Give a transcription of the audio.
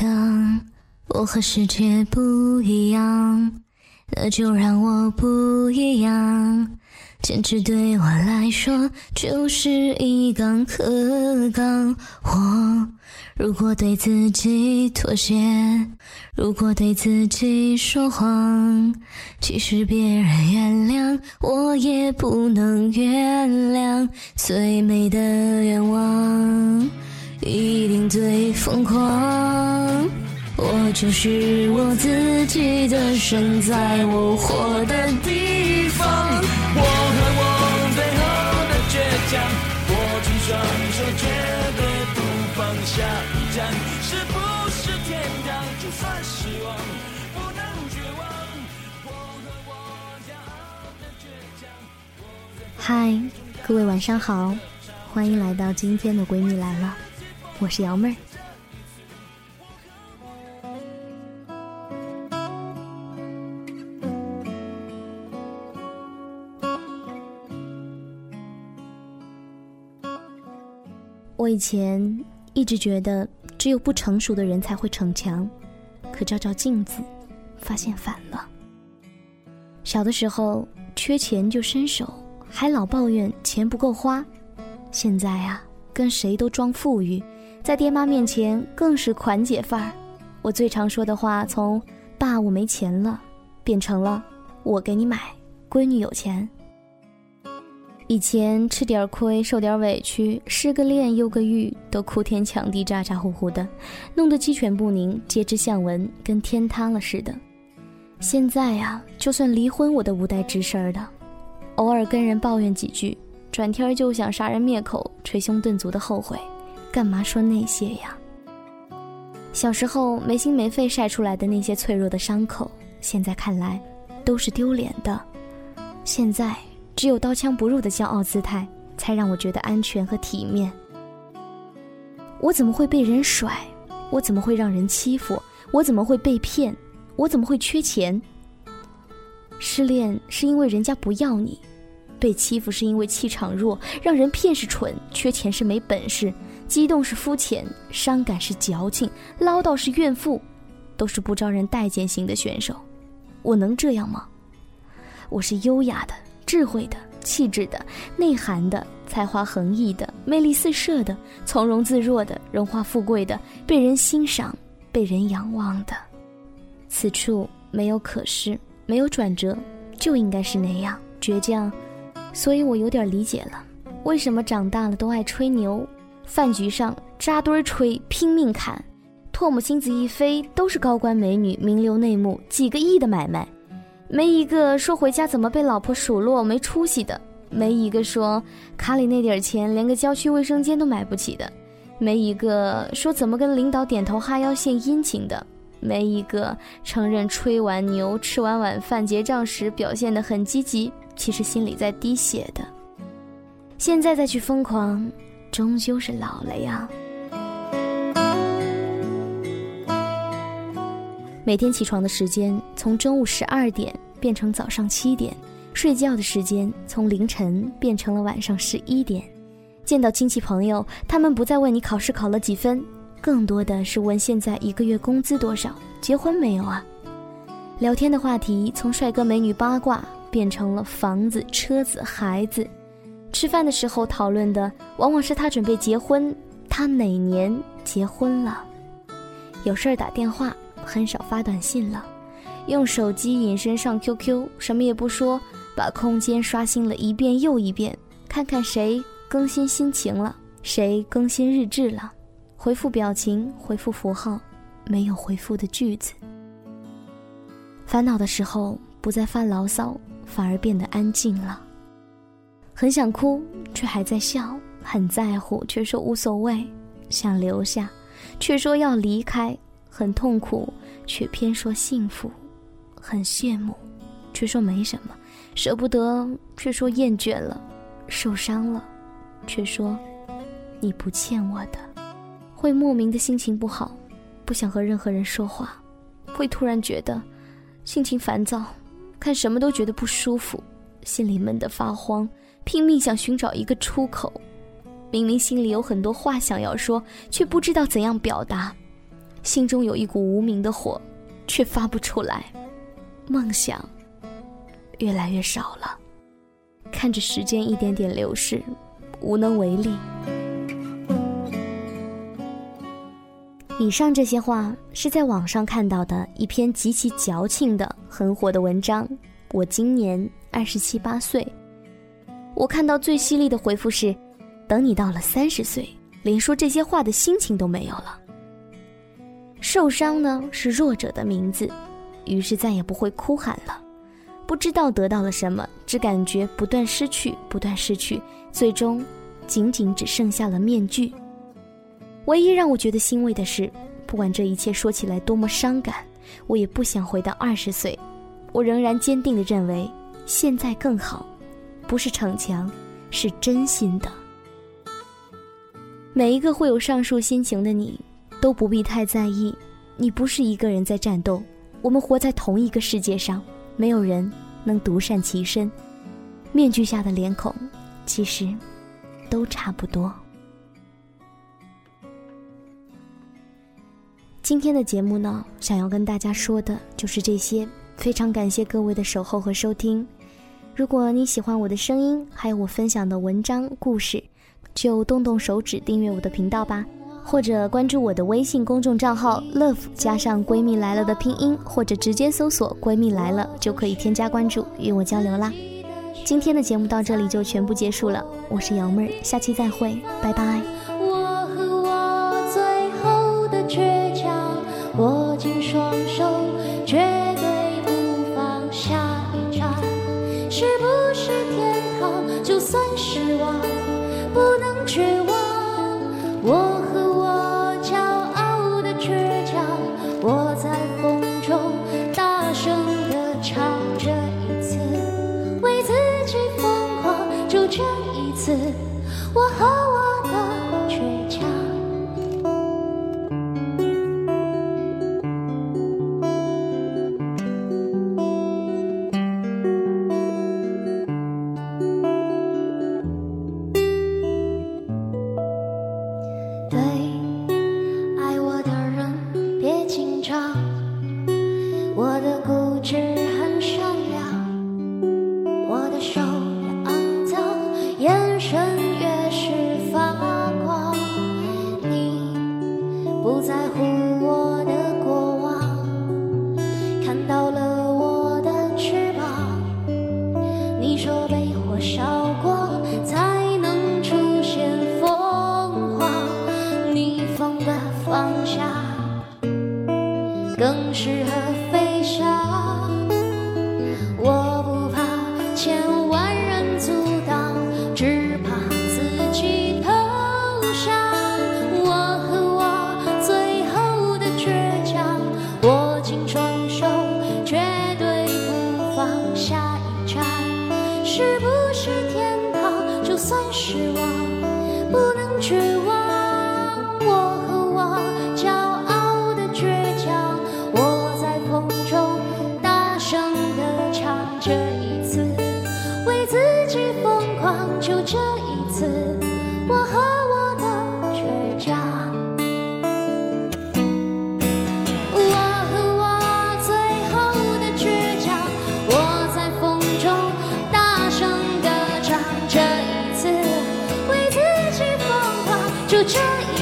当我和世界不一样，那就让我不一样。坚持对我来说就是一杠和杠。我如果对自己妥协，如果对自己说谎，即使别人原谅，我也不能原谅。最美的愿望，一定最疯狂。我就是我自己的神，在我活的地方。我和我最后的倔强，握紧双手，绝对不放下。一站是不是天堂？就算失望，不能绝望。我和我骄傲的倔强。嗨，各位晚上好，欢迎来到今天的闺蜜来了，我是瑶妹儿。我以前一直觉得，只有不成熟的人才会逞强，可照照镜子，发现反了。小的时候缺钱就伸手，还老抱怨钱不够花；现在啊，跟谁都装富裕，在爹妈面前更是款姐范儿。我最常说的话，从“爸，我没钱了”，变成了“我给你买，闺女有钱”。以前吃点亏，受点委屈，失个恋，忧个郁，都哭天抢地，咋咋呼呼的，弄得鸡犬不宁，皆知巷闻，跟天塌了似的。现在呀，就算离婚，我都无带吱声的，偶尔跟人抱怨几句，转天就想杀人灭口，捶胸顿足的后悔，干嘛说那些呀？小时候没心没肺晒出来的那些脆弱的伤口，现在看来，都是丢脸的。现在。只有刀枪不入的骄傲姿态，才让我觉得安全和体面。我怎么会被人甩？我怎么会让人欺负？我怎么会被骗？我怎么会缺钱？失恋是因为人家不要你，被欺负是因为气场弱，让人骗是蠢，缺钱是没本事，激动是肤浅，伤感是矫情，唠叨是怨妇，都是不招人待见型的选手。我能这样吗？我是优雅的。智慧的、气质的、内涵的、才华横溢的、魅力四射的、从容自若的、荣华富贵的、被人欣赏、被人仰望的。此处没有可是，没有转折，就应该是那样倔强。所以我有点理解了，为什么长大了都爱吹牛，饭局上扎堆儿吹，拼命砍，唾沫星子一飞，都是高官美女、名流内幕，几个亿的买卖。没一个说回家怎么被老婆数落没出息的，没一个说卡里那点钱连个郊区卫生间都买不起的，没一个说怎么跟领导点头哈腰献殷勤的，没一个承认吹完牛吃完晚饭结账时表现得很积极，其实心里在滴血的。现在再去疯狂，终究是老了呀。每天起床的时间从中午十二点变成早上七点，睡觉的时间从凌晨变成了晚上十一点。见到亲戚朋友，他们不再问你考试考了几分，更多的是问现在一个月工资多少，结婚没有啊？聊天的话题从帅哥美女八卦变成了房子、车子、孩子。吃饭的时候讨论的往往是他准备结婚，他哪年结婚了？有事儿打电话。很少发短信了，用手机隐身上 QQ，什么也不说，把空间刷新了一遍又一遍，看看谁更新心情了，谁更新日志了，回复表情，回复符号，没有回复的句子。烦恼的时候不再发牢骚，反而变得安静了。很想哭，却还在笑；很在乎，却说无所谓；想留下，却说要离开。很痛苦，却偏说幸福；很羡慕，却说没什么；舍不得，却说厌倦了；受伤了，却说你不欠我的。会莫名的心情不好，不想和任何人说话；会突然觉得心情烦躁，看什么都觉得不舒服，心里闷得发慌，拼命想寻找一个出口。明明心里有很多话想要说，却不知道怎样表达。心中有一股无名的火，却发不出来。梦想越来越少了，看着时间一点点流逝，无能为力。以上这些话是在网上看到的一篇极其矫情的、很火的文章。我今年二十七八岁，我看到最犀利的回复是：等你到了三十岁，连说这些话的心情都没有了。受伤呢是弱者的名字，于是再也不会哭喊了。不知道得到了什么，只感觉不断失去，不断失去，最终仅仅只剩下了面具。唯一让我觉得欣慰的是，不管这一切说起来多么伤感，我也不想回到二十岁。我仍然坚定地认为，现在更好，不是逞强，是真心的。每一个会有上述心情的你，都不必太在意，你不是一个人在战斗，我们活在同一个世界上，没有人能独善其身。面具下的脸孔，其实，都差不多。今天的节目呢，想要跟大家说的就是这些。非常感谢各位的守候和收听。如果你喜欢我的声音，还有我分享的文章故事，就动动手指订阅我的频道吧，或者关注我的微信公众账号 “love” 加上“闺蜜来了”的拼音，或者直接搜索“闺蜜来了”就可以添加关注与我交流啦。今天的节目到这里就全部结束了，我是瑶妹儿，下期再会，拜拜。不能绝望。我算失望不能绝望。我和我骄傲的倔强我在风中大声的唱这一次为自己疯狂就这一次。就这样。